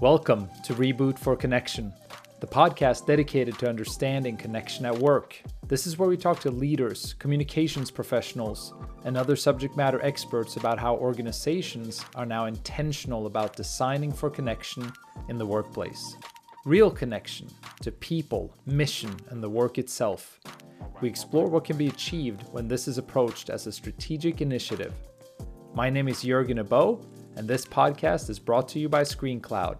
Welcome to Reboot for Connection, the podcast dedicated to understanding connection at work. This is where we talk to leaders, communications professionals, and other subject matter experts about how organizations are now intentional about designing for connection in the workplace. Real connection to people, mission, and the work itself. We explore what can be achieved when this is approached as a strategic initiative. My name is Jurgen Abo, and this podcast is brought to you by ScreenCloud.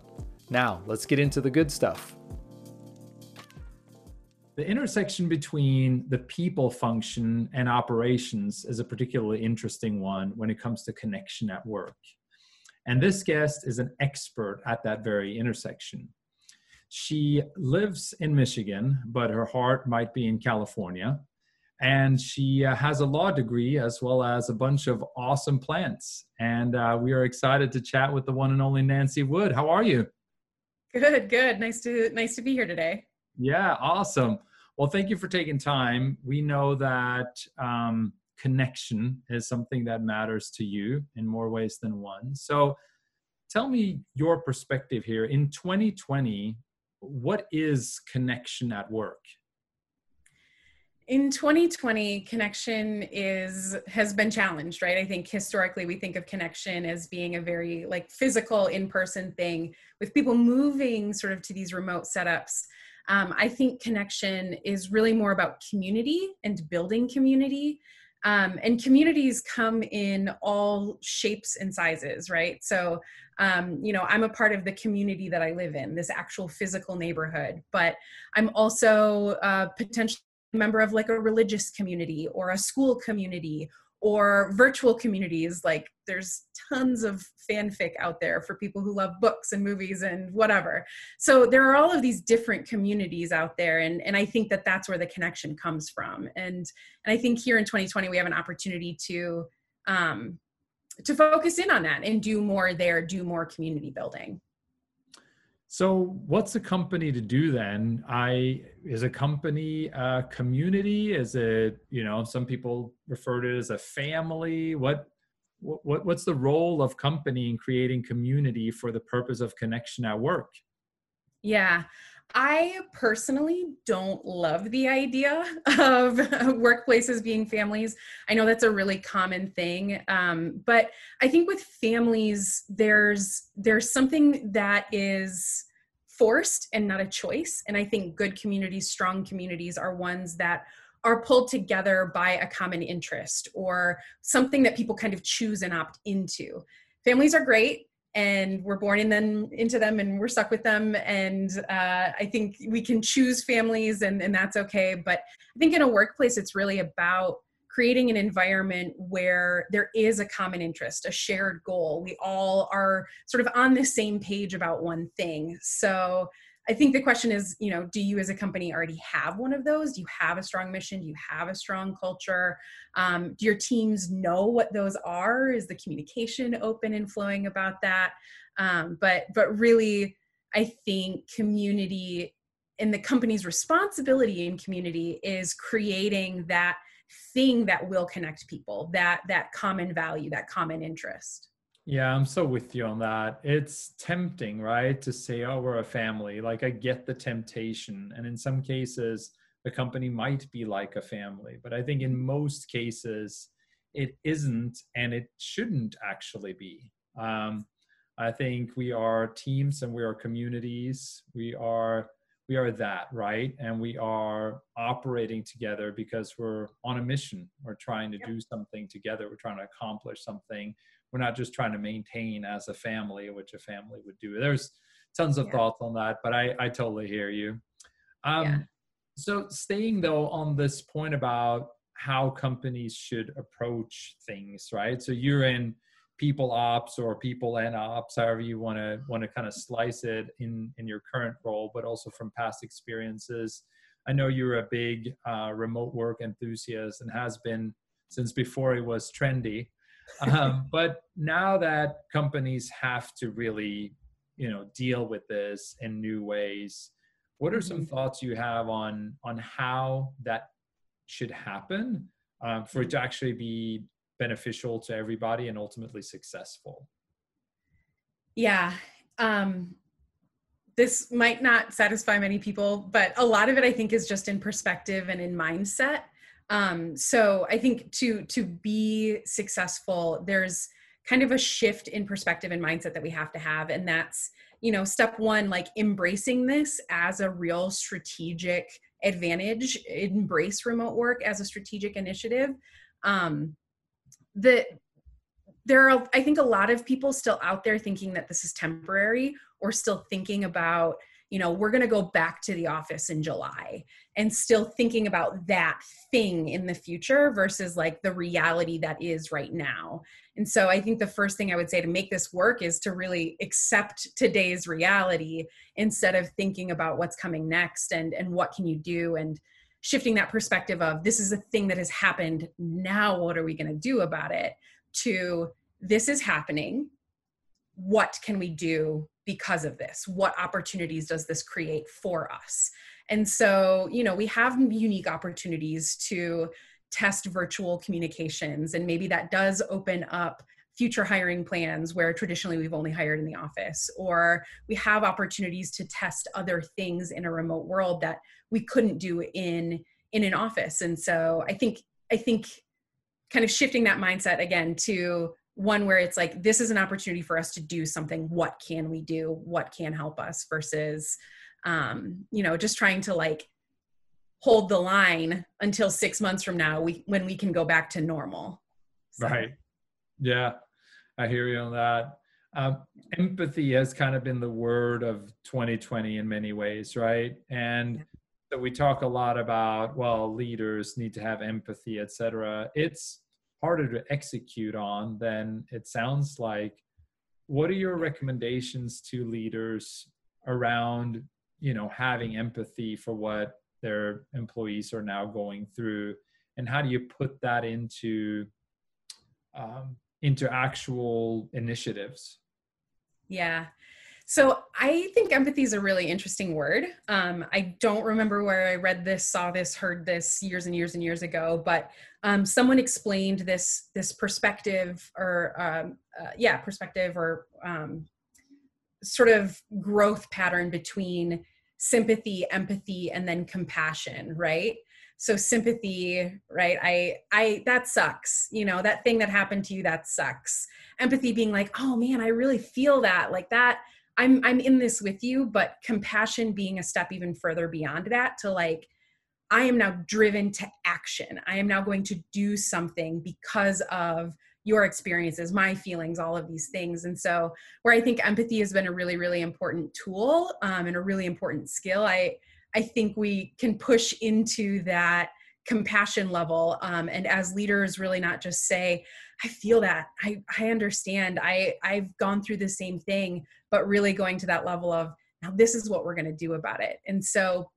Now, let's get into the good stuff. The intersection between the people function and operations is a particularly interesting one when it comes to connection at work. And this guest is an expert at that very intersection. She lives in Michigan, but her heart might be in California. And she uh, has a law degree as well as a bunch of awesome plants. And uh, we are excited to chat with the one and only Nancy Wood. How are you? Good, good. Nice to nice to be here today. Yeah, awesome. Well, thank you for taking time. We know that um, connection is something that matters to you in more ways than one. So, tell me your perspective here. In 2020, what is connection at work? In 2020 connection is has been challenged right? I think historically we think of connection as being a very like physical in-person thing with people moving sort of to these remote setups. Um, i think connection is really more about community and building community. Um, and communities come in all shapes and sizes right? So um, you know i'm a part of the community that i live in this actual physical neighborhood but i'm also uh, potentially member of like a religious community or a school community or virtual communities like there's tons of fanfic out there for people who love books and movies and whatever. So there are all of these different communities out there and and i think that that's where the connection comes from. And and i think here in 2020 we have an opportunity to um to focus in on that and do more there do more community building so, what's a company to do then? I is a company a community? Is it you know some people refer to it as a family? What what what's the role of company in creating community for the purpose of connection at work? Yeah. I personally don't love the idea of workplaces being families. I know that's a really common thing, um, but I think with families, there's there's something that is forced and not a choice. And I think good communities, strong communities, are ones that are pulled together by a common interest or something that people kind of choose and opt into. Families are great and we're born in them into them and we're stuck with them. And uh, i think we can choose families and, and that's okay. But i think in a workplace it's really about creating an environment where there is a common interest a shared goal. We all are sort of on the same page about one thing. So I think the question is, you know, do you as a company already have one of those? Do you have a strong mission? Do you have a strong culture? Um, do your teams know what those are? Is the communication open and flowing about that? Um, but but really, I think community and the company's responsibility in community is creating that thing that will connect people, that that common value, that common interest. Yeah, I'm so with you on that. It's tempting, right, to say, oh, we're a family. Like, I get the temptation. And in some cases, the company might be like a family. But I think in most cases, it isn't and it shouldn't actually be. Um, I think we are teams and we are communities. We are we are that right and we are operating together because we're on a mission we're trying to do something together we're trying to accomplish something we're not just trying to maintain as a family which a family would do. There's tons of yeah. thoughts on that but i i totally hear you. Um yeah. so staying though on this point about how companies should approach things right? So you're in people ops or people and ops however you want to want to kind of slice it in in your current role but also from past experiences. I know you're a big uh, remote work enthusiast and has been since before it was trendy um, but now that companies have to really you know deal with this in new ways what are some mm-hmm. thoughts you have on on how that should happen um, for it to actually be beneficial to everybody and ultimately successful yeah um this might not satisfy many people, but a lot of it I think is just in perspective and in mindset. Um, so I think to to be successful, there's kind of a shift in perspective and mindset that we have to have, and that's you know step one, like embracing this as a real strategic advantage. Embrace remote work as a strategic initiative. Um, the there are i think a lot of people still out there thinking that this is temporary or still thinking about you know we're going to go back to the office in july and still thinking about that thing in the future versus like the reality that is right now. And so i think the first thing i would say to make this work is to really accept today's reality instead of thinking about what's coming next and and what can you do and shifting that perspective of this is a thing that has happened. Now what are we going to do about it? to this is happening. What can we do because of this? What opportunities does this create for us? And so you know we have unique opportunities to test virtual communications and maybe that does open up future hiring plans where traditionally we've only hired in the office or we have opportunities to test other things in a remote world that we couldn't do in in an office. And so i think i think kind of shifting that mindset again to one where it's like this is an opportunity for us to do something. What can we do? What can help us versus um you know just trying to like hold the line until 6 months from now we when we can go back to normal. So. right. Yeah i hear you on that. Um, empathy has kind of been the word of 2020 in many ways right? And so we talk a lot about well leaders need to have empathy etc it's harder to execute on, then it sounds like. What are your recommendations to leaders around you know having empathy for what their employees are now going through? And how do you put that into um, into actual initiatives? Yeah so I think empathy is a really interesting word. Um, I don't remember where I read this, saw this, heard this years and years and years ago, but um, someone explained this this perspective or um, uh, yeah, perspective or um, sort of growth pattern between sympathy, empathy, and then compassion, right? so sympathy right i i that sucks you know that thing that happened to you that sucks empathy being like oh man i really feel that like that i'm i'm in this with you but compassion being a step even further beyond that to like i am now driven to action. I am now going to do something because of your experiences my feelings all of these things. And so where i think empathy has been a really really important tool um, and a really important skill i i think we can push into that compassion level um, and as leaders really not just say i feel that. I i understand. I i've gone through the same thing but really going to that level of now this is what we're going to do about it. And so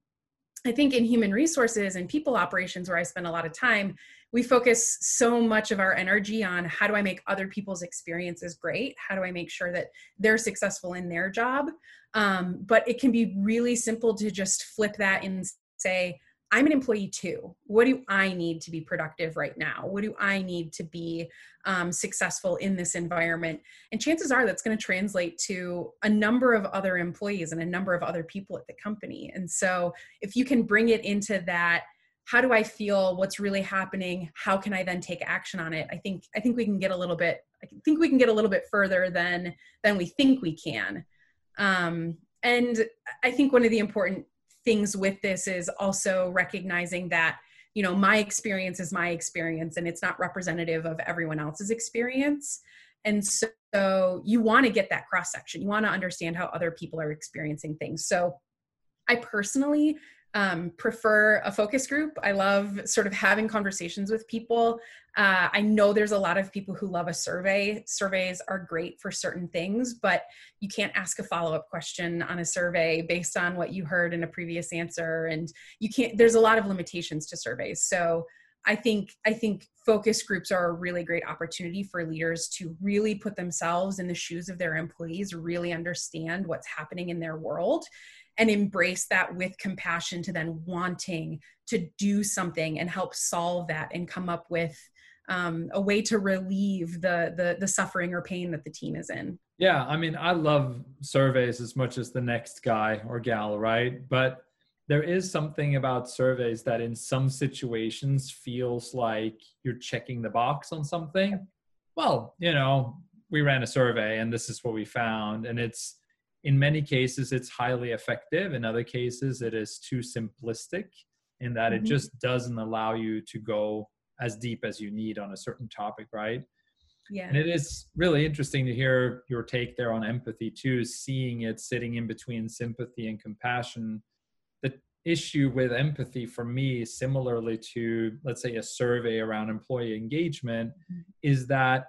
i think in human resources and people operations where i spend a lot of time we focus so much of our energy on how do i make other people's experiences great? How do i make sure that they're successful in their job? Um, but it can be really simple to just flip that and say I'm an employee too. What do I need to be productive right now? What do I need to be um, successful in this environment? And chances are that's going to translate to a number of other employees and a number of other people at the company. And so if you can bring it into that, how do I feel? What's really happening? How can I then take action on it? I think I think we can get a little bit. I think we can get a little bit further than than we think we can. Um, and I think one of the important things with this is also recognizing that you know my experience is my experience and it's not representative of everyone else's experience. And so you want to get that cross section you want to understand how other people are experiencing things. So i personally um, prefer a focus group. I love sort of having conversations with people. Uh, I know there's a lot of people who love a survey. Surveys are great for certain things, but you can't ask a follow up question on a survey based on what you heard in a previous answer. And you can't, there's a lot of limitations to surveys. So I think I think focus groups are a really great opportunity for leaders to really put themselves in the shoes of their employees, really understand what's happening in their world and embrace that with compassion to then wanting to do something and help solve that and come up with um, a way to relieve the, the the suffering or pain that the team is in Yeah, I mean, I love surveys as much as the next guy or gal, right? But there is something about surveys that in some situations feels like you're checking the box on something. Well, you know, we ran a survey and this is what we found and it's in many cases it's highly effective in other cases it is too simplistic in that mm-hmm. it just doesn't allow you to go as deep as you need on a certain topic right yeah and it is really interesting to hear your take there on empathy too seeing it sitting in between sympathy and compassion the issue with empathy for me similarly to let's say a survey around employee engagement mm-hmm. is that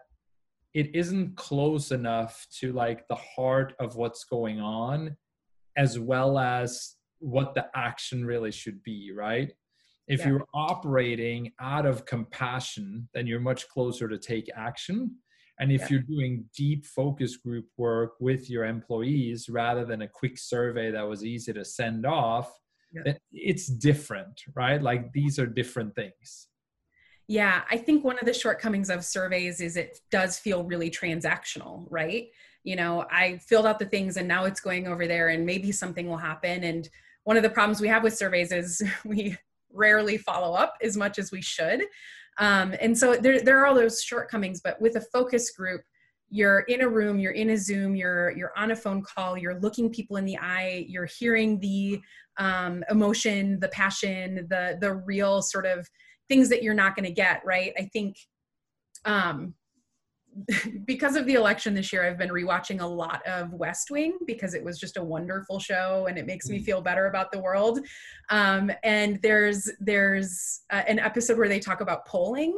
it isn't close enough to like the heart of what's going on as well as what the action really should be right if yeah. you're operating out of compassion then you're much closer to take action and if yeah. you're doing deep focus group work with your employees rather than a quick survey that was easy to send off yeah. it's different right like these are different things yeah, I think one of the shortcomings of surveys is it does feel really transactional, right? You know, I filled out the things and now it's going over there and maybe something will happen. And one of the problems we have with surveys is we rarely follow up as much as we should. Um, and so there, there are all those shortcomings, but with a focus group, you're in a room you're in a zoom you're you're on a phone call you're looking people in the eye you're hearing the um, emotion the passion the the real sort of things that you're not going to get right? I think um because of the election this year i've been rewatching a lot of west wing because it was just a wonderful show and it makes me mm. feel better about the world. Um, and there's there's uh, an episode where they talk about polling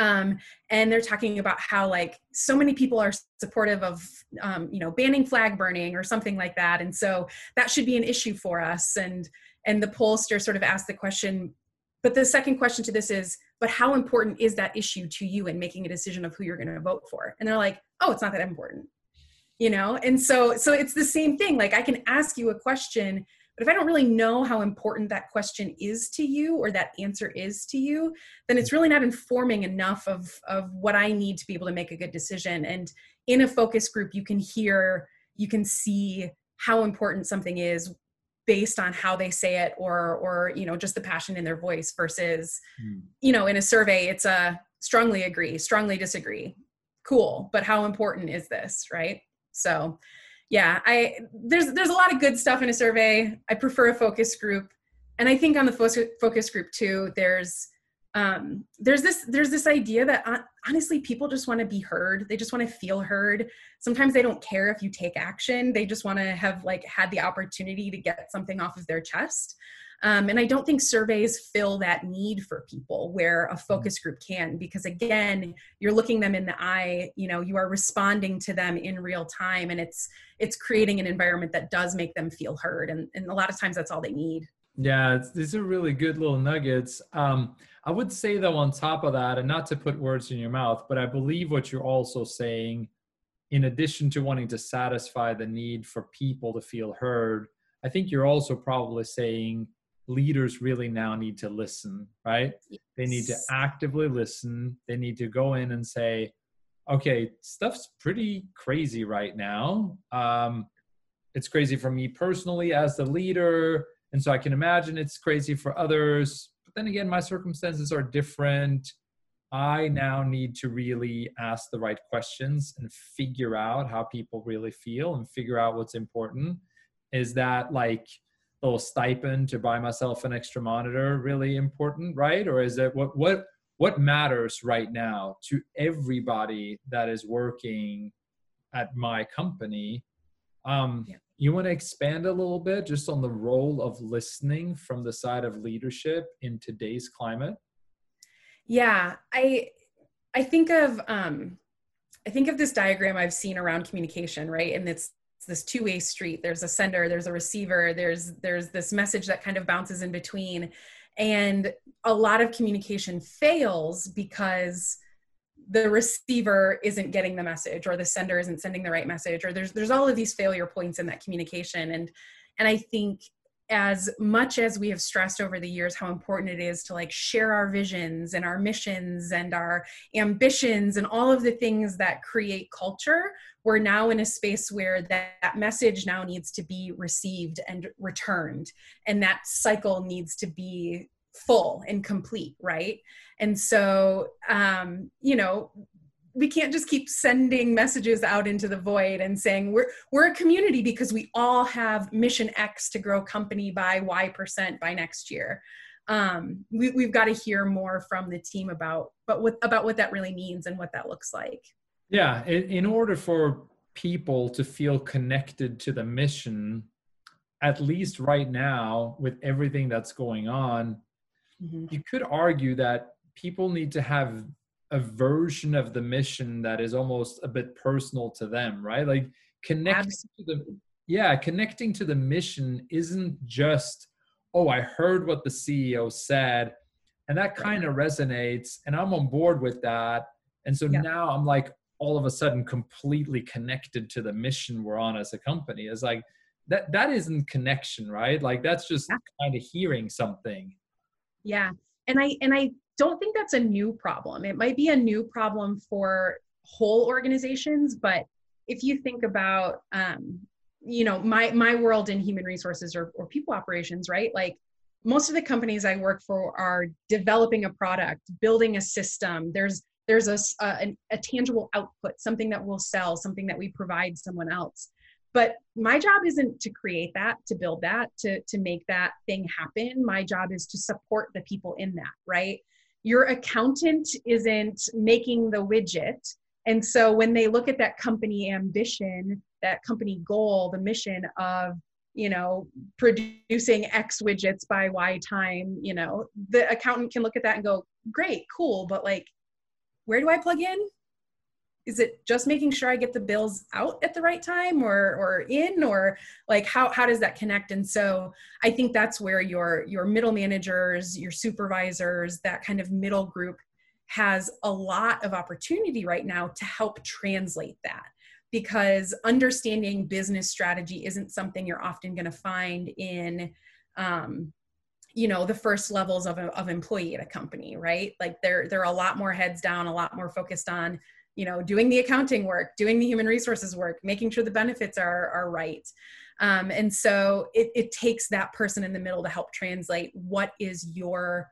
um, and they're talking about how like so many people are supportive of um, you know banning flag burning or something like that. And so that should be an issue for us. And and the pollster sort of asked the question but the second question to this is but how important is that issue to you in making a decision of who you're going to vote for? And they're like oh it's not that important you know? And so so it's the same thing. Like i can ask you a question but if i don't really know how important that question is to you or that answer is to you then it's really not informing enough of of what i need to be able to make a good decision. And in a focus group you can hear you can see how important something is based on how they say it or or you know just the passion in their voice versus mm. you know in a survey it's a strongly agree strongly disagree. Cool but how important is this right? So yeah i there's there's a lot of good stuff in a survey. I prefer a focus group. And i think on the focus group too there's um, there's this there's this idea that honestly people just want to be heard. They just want to feel heard. Sometimes they don't care if you take action. They just want to have like had the opportunity to get something off of their chest. Um, and i don't think surveys fill that need for people where a focus group can because again you're looking them in the eye you know you are responding to them in real time and it's it's creating an environment that does make them feel heard and, and a lot of times that's all they need. Yeah these are really good little nuggets. Um, I would say though, on top of that, and not to put words in your mouth, but I believe what you're also saying, in addition to wanting to satisfy the need for people to feel heard, I think you're also probably saying leaders really now need to listen, right? Yes. They need to actively listen. They need to go in and say, okay, stuff's pretty crazy right now. Um, it's crazy for me personally as the leader. And so I can imagine it's crazy for others but then again, my circumstances are different. I now need to really ask the right questions and figure out how people really feel and figure out what's important. Is that like a little stipend to buy myself an extra monitor really important, right? Or is it what what what matters right now to everybody that is working at my company? Um, yeah you want to expand a little bit just on the role of listening from the side of leadership in today's climate? Yeah, I I think of um I think of this diagram I've seen around communication, right? And it's, it's this two-way street. There's a sender, there's a receiver, there's there's this message that kind of bounces in between. And a lot of communication fails because the receiver isn't getting the message or the sender isn't sending the right message or there's there's all of these failure points in that communication. And and i think as much as we have stressed over the years how important it is to like share our visions and our missions and our ambitions and all of the things that create culture we're now in a space where that, that message now needs to be received and returned. And that cycle needs to be full and complete right and so um you know we can't just keep sending messages out into the void and saying we're we're a community because we all have mission X to grow company by Y percent by next year. Um, we, we've got to hear more from the team about but what about what that really means and what that looks like. Yeah, in, in order for people to feel connected to the mission, at least right now with everything that's going on, mm-hmm. you could argue that people need to have a version of the mission that is almost a bit personal to them, right? Like connecting to the yeah, connecting to the mission isn't just, oh, I heard what the CEO said, and that kind of resonates, and I'm on board with that. And so yeah. now I'm like all of a sudden completely connected to the mission we're on as a company. It's like that that isn't connection, right? Like that's just yeah. kind of hearing something. Yeah. And I and I don't think that's a new problem. It might be a new problem for whole organizations, but if you think about, um, you know, my my world in human resources or, or people operations, right? Like most of the companies I work for are developing a product, building a system. There's there's a, a, a tangible output, something that we'll sell, something that we provide someone else but my job isn't to create that to build that to to make that thing happen my job is to support the people in that right your accountant isn't making the widget. And so when they look at that company ambition, that company goal, the mission of, you know, producing X widgets by Y time, you know, the accountant can look at that and go, great, cool, but like, where do I plug in? Is it just making sure I get the bills out at the right time or or in or like how how does that connect? And so I think that's where your your middle managers your supervisors that kind of middle group has a lot of opportunity right now to help translate that. Because understanding business strategy isn't something you're often going to find in um, you know the first levels of, of employee at a company right? Like they're they're a lot more heads down a lot more focused on you know doing the accounting work doing the human resources work making sure the benefits are are right. Um, and so it, it takes that person in the middle to help translate what is your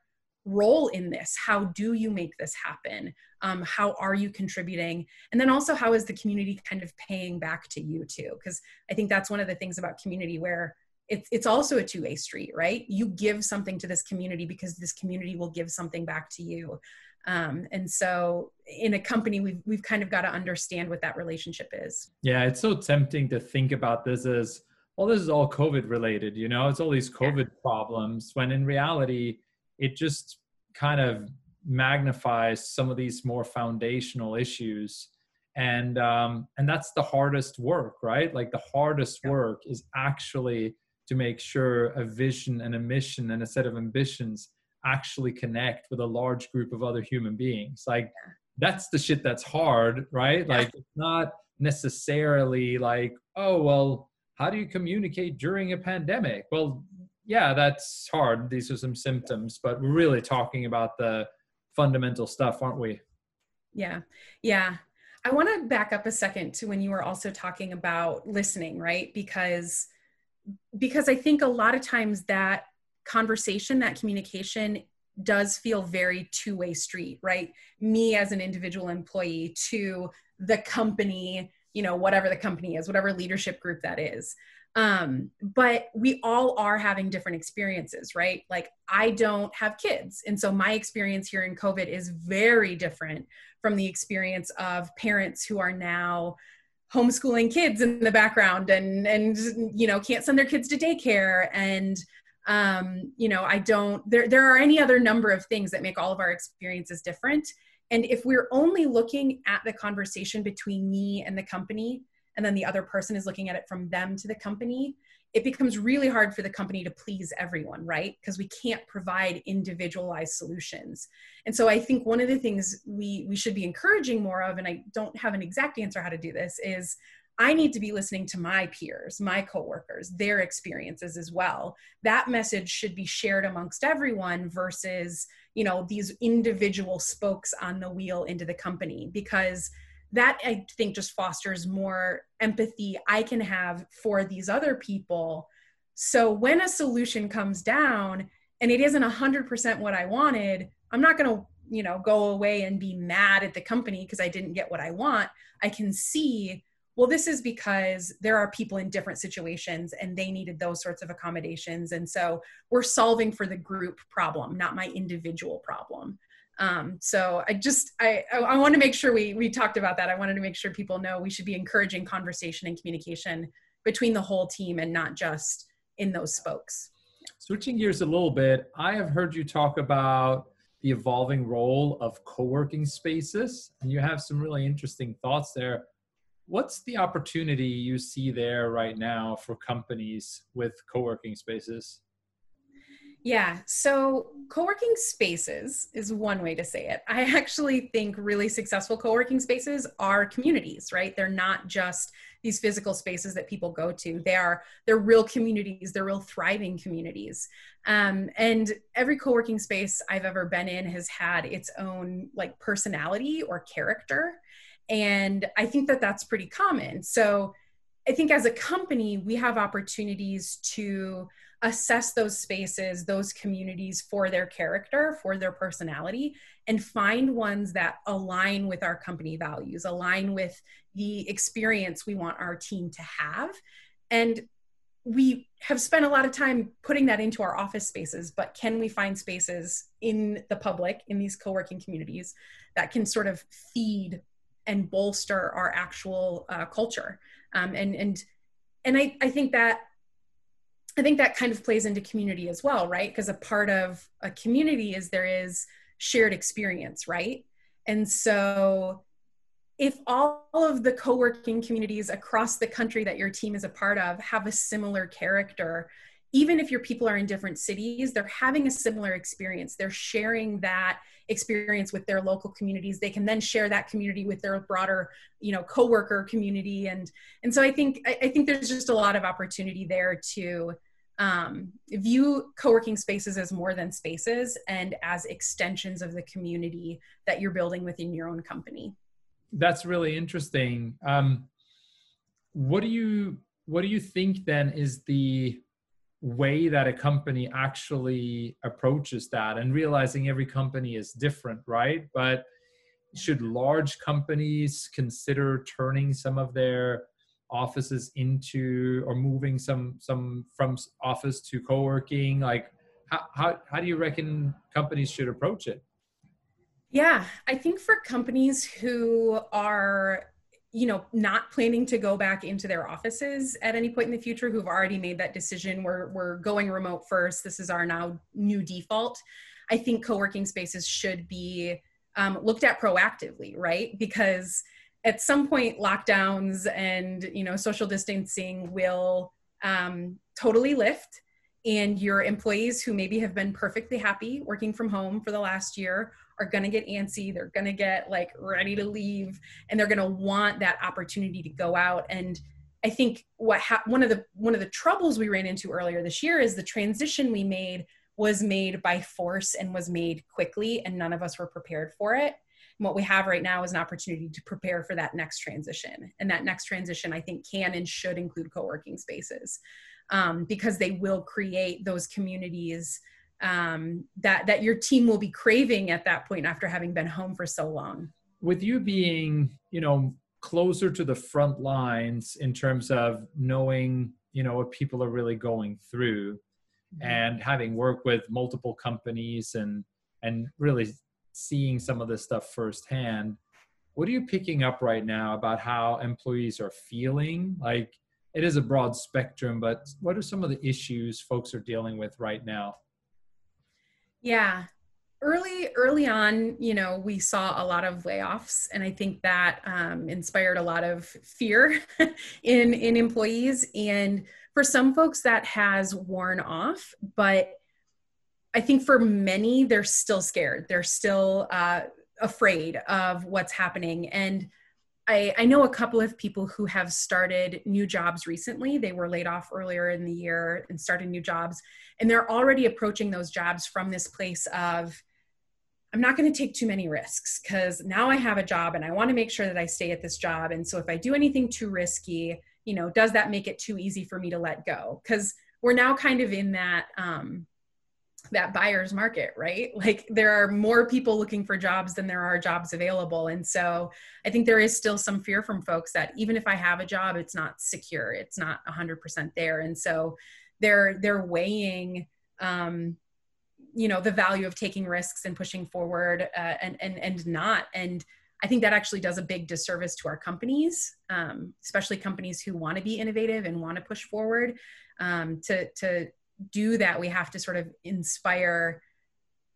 role in this. How do you make this happen? Um, how are you contributing? And then also how is the community kind of paying back to you too? Because i think that's one of the things about community where it's it's also a two-way street right? You give something to this community because this community will give something back to you um, and so in a company, we've, we've kind of got to understand what that relationship is. Yeah, it's so tempting to think about this as, well, this is all COVID related, you know, it's all these COVID yeah. problems, when in reality, it just kind of magnifies some of these more foundational issues and um, and that's the hardest work right like the hardest yeah. work is actually to make sure a vision and a mission and a set of ambitions actually connect with a large group of other human beings. Like that's the shit that's hard right? Yeah. like it's not necessarily like oh well how do you communicate during a pandemic? Well yeah that's hard. These are some symptoms but we're really talking about the fundamental stuff aren't we? Yeah. Yeah. I want to back up a second to when you were also talking about listening right? Because because i think a lot of times that conversation, that communication does feel very two-way street, right? Me as an individual employee to the company, you know, whatever the company is, whatever leadership group that is. Um, but we all are having different experiences, right? Like I don't have kids. And so my experience here in COVID is very different from the experience of parents who are now homeschooling kids in the background and and you know can't send their kids to daycare and um, you know i don't there there are any other number of things that make all of our experiences different. And if we're only looking at the conversation between me and the company and then the other person is looking at it from them to the company it becomes really hard for the company to please everyone right? Because we can't provide individualized solutions. And so i think one of the things we we should be encouraging more of and i don't have an exact answer how to do this is I need to be listening to my peers, my coworkers, their experiences as well. That message should be shared amongst everyone versus, you know, these individual spokes on the wheel into the company because that I think just fosters more empathy I can have for these other people. So when a solution comes down and it isn't 100% what I wanted, I'm not going to, you know, go away and be mad at the company because I didn't get what I want. I can see well this is because there are people in different situations and they needed those sorts of accommodations. And so we're solving for the group problem not my individual problem. Um, so i just i i, want to make sure we we talked about that. I wanted to make sure people know we should be encouraging conversation and communication between the whole team and not just in those spokes. Switching gears a little bit i have heard you talk about the evolving role of co-working spaces and you have some really interesting thoughts there what's the opportunity you see there right now for companies with co-working spaces? Yeah so co-working spaces is one way to say it. I actually think really successful co-working spaces are communities right? They're not just these physical spaces that people go to. They are they're real communities they're real thriving communities. Um, and every co-working space i've ever been in has had its own like personality or character and I think that that's pretty common. So I think as a company, we have opportunities to assess those spaces, those communities for their character, for their personality, and find ones that align with our company values, align with the experience we want our team to have. And we have spent a lot of time putting that into our office spaces, but can we find spaces in the public, in these co working communities, that can sort of feed and bolster our actual uh, culture. Um, and and and I, I think that i think that kind of plays into community as well right? Because a part of a community is there is shared experience right? And so if all of the co-working communities across the country that your team is a part of have a similar character even if your people are in different cities they're having a similar experience. They're sharing that experience with their local communities. They can then share that community with their broader you know coworker community. And and so i think i, I think there's just a lot of opportunity there to um, view co-working spaces as more than spaces and as extensions of the community that you're building within your own company. That's really interesting. Um, what do you what do you think then is the way that a company actually approaches that and realizing every company is different right? But should large companies consider turning some of their offices into or moving some some from office to co-working? Like how, how, how do you reckon companies should approach it? Yeah i think for companies who are you know not planning to go back into their offices at any point in the future who've already made that decision we're we're going remote first. This is our now new default. I think co-working spaces should be um, looked at proactively right? Because at some point lockdowns and you know social distancing will um, totally lift. And your employees who maybe have been perfectly happy working from home for the last year are going to get antsy they're going to get like ready to leave and they're going to want that opportunity to go out. And i think what ha- one of the one of the troubles we ran into earlier this year is the transition we made was made by force and was made quickly and none of us were prepared for it. And what we have right now is an opportunity to prepare for that next transition. And that next transition i think can and should include co-working spaces um, because they will create those communities um, that that your team will be craving at that point after having been home for so long. With you being, you know, closer to the front lines in terms of knowing, you know, what people are really going through, mm-hmm. and having worked with multiple companies and and really seeing some of this stuff firsthand, what are you picking up right now about how employees are feeling? Like it is a broad spectrum, but what are some of the issues folks are dealing with right now? Yeah. Early, early on, you know, we saw a lot of layoffs, and I think that um, inspired a lot of fear in in employees. And for some folks, that has worn off, but I think for many, they're still scared. They're still uh, afraid of what's happening, and I, I know a couple of people who have started new jobs recently. They were laid off earlier in the year and started new jobs, and they're already approaching those jobs from this place of, I'm not going to take too many risks because now I have a job and I want to make sure that I stay at this job. And so if I do anything too risky, you know, does that make it too easy for me to let go? Because we're now kind of in that um, that buyer's market, right? Like there are more people looking for jobs than there are jobs available. And so I think there is still some fear from folks that even if I have a job, it's not secure. It's not 100% there. And so they're they're weighing um, you know the value of taking risks and pushing forward uh, and and and not and I think that actually does a big disservice to our companies, um, especially companies who want to be innovative and want to push forward. Um, to to do that, we have to sort of inspire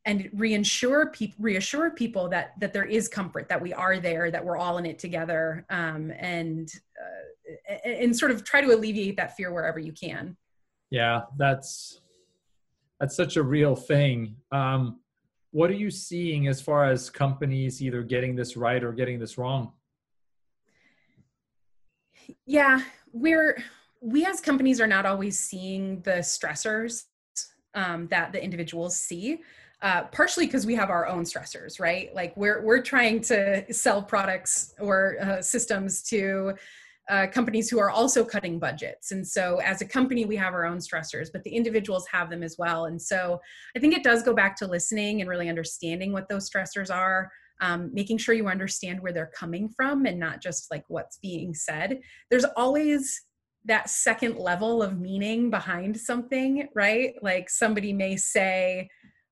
and reassure people reassure people that that there is comfort that we are there that we're all in it together um, and uh, and sort of try to alleviate that fear wherever you can. Yeah that's that's such a real thing. Um, what are you seeing as far as companies either getting this right or getting this wrong? Yeah we're we as companies are not always seeing the stressors um, that the individuals see. Uh, partially because we have our own stressors, right? Like we're we're trying to sell products or uh, systems to uh, companies who are also cutting budgets, and so as a company, we have our own stressors, but the individuals have them as well. And so I think it does go back to listening and really understanding what those stressors are. Um, making sure you understand where they're coming from and not just like what's being said. There's always that second level of meaning behind something, right? Like somebody may say,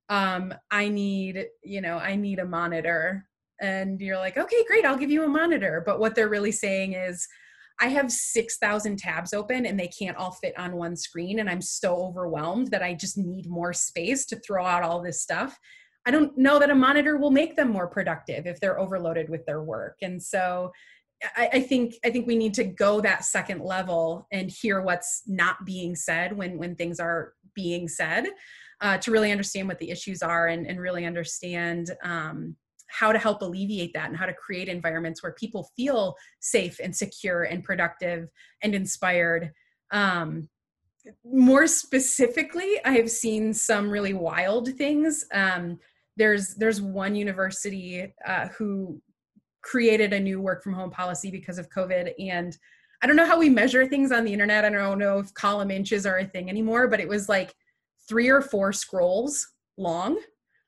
um, I need, you know, I need a monitor. And you're like, okay, great, I'll give you a monitor. But what they're really saying is, I have 6,000 tabs open and they can't all fit on one screen. And I'm so overwhelmed that I just need more space to throw out all this stuff. I don't know that a monitor will make them more productive if they're overloaded with their work. And so I, I, think I think we need to go that second level and hear what's not being said when when things are being said, uh, to really understand what the issues are and, and really understand um, how to help alleviate that and how to create environments where people feel safe and secure and productive and inspired. Um, more specifically, I have seen some really wild things. Um, there's there's one university uh, who created a new work from home policy because of COVID. And I don't know how we measure things on the internet. I don't know if column inches are a thing anymore, but it was like three or four scrolls long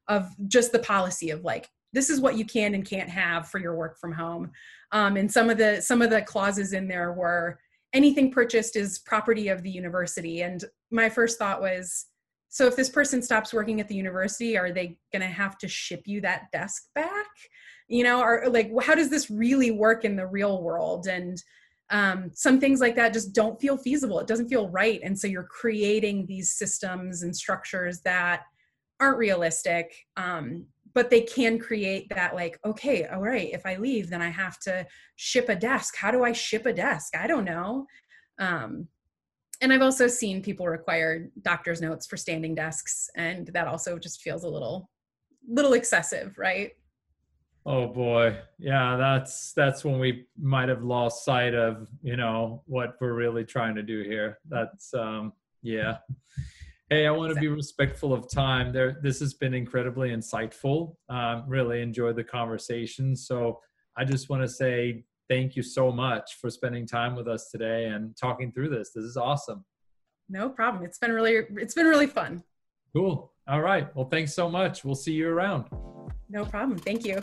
of just the policy of like, this is what you can and can't have for your work from home. Um, and some of the some of the clauses in there were anything purchased is property of the university. And my first thought was, so if this person stops working at the university, are they going to have to ship you that desk back? You know or like how does this really work in the real world? And um, some things like that just don't feel feasible. It doesn't feel right. And so you're creating these systems and structures that aren't realistic um, but they can create that like okay all right if i leave then i have to ship a desk. How do i ship a desk? I don't know. Um, and i've also seen people require doctor's notes for standing desks. And that also just feels a little little excessive right Oh boy. Yeah, that's that's when we might have lost sight of, you know, what we're really trying to do here. That's um yeah. Hey, I want to be respectful of time. There this has been incredibly insightful. Um really enjoyed the conversation. So I just want to say thank you so much for spending time with us today and talking through this. This is awesome. No problem. It's been really it's been really fun. Cool. All right. Well, thanks so much. We'll see you around. No problem. Thank you.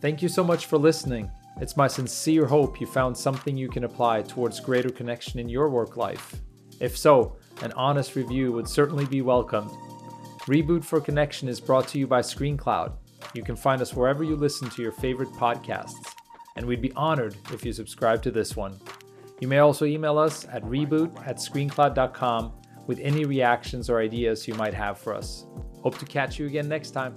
Thank you so much for listening. It's my sincere hope you found something you can apply towards greater connection in your work life. If so, an honest review would certainly be welcomed. Reboot for Connection is brought to you by ScreenCloud. You can find us wherever you listen to your favorite podcasts, and we'd be honored if you subscribe to this one. You may also email us at reboot at screencloud.com with any reactions or ideas you might have for us. Hope to catch you again next time.